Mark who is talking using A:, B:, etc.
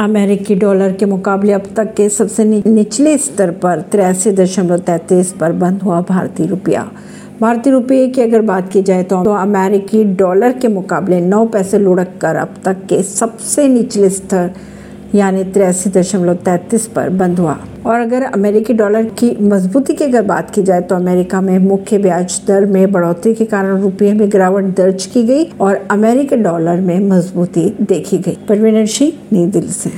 A: अमेरिकी डॉलर के मुकाबले अब तक के सबसे निचले स्तर पर तिरासी दशमलव तैतीस पर बंद हुआ भारतीय रुपया। भारतीय रुपये की अगर बात की जाए तो, तो अमेरिकी डॉलर के मुकाबले नौ पैसे लुढ़क कर अब तक के सबसे निचले स्तर यानी तिरासी दशमलव तैतीस पर बंद हुआ। और अगर अमेरिकी डॉलर की मजबूती की अगर बात की जाए तो अमेरिका में मुख्य ब्याज दर में बढ़ोतरी के कारण रुपये में गिरावट दर्ज की गई और अमेरिकी डॉलर में मजबूती देखी गई। परवीन सिंह, नई दिल्ली से।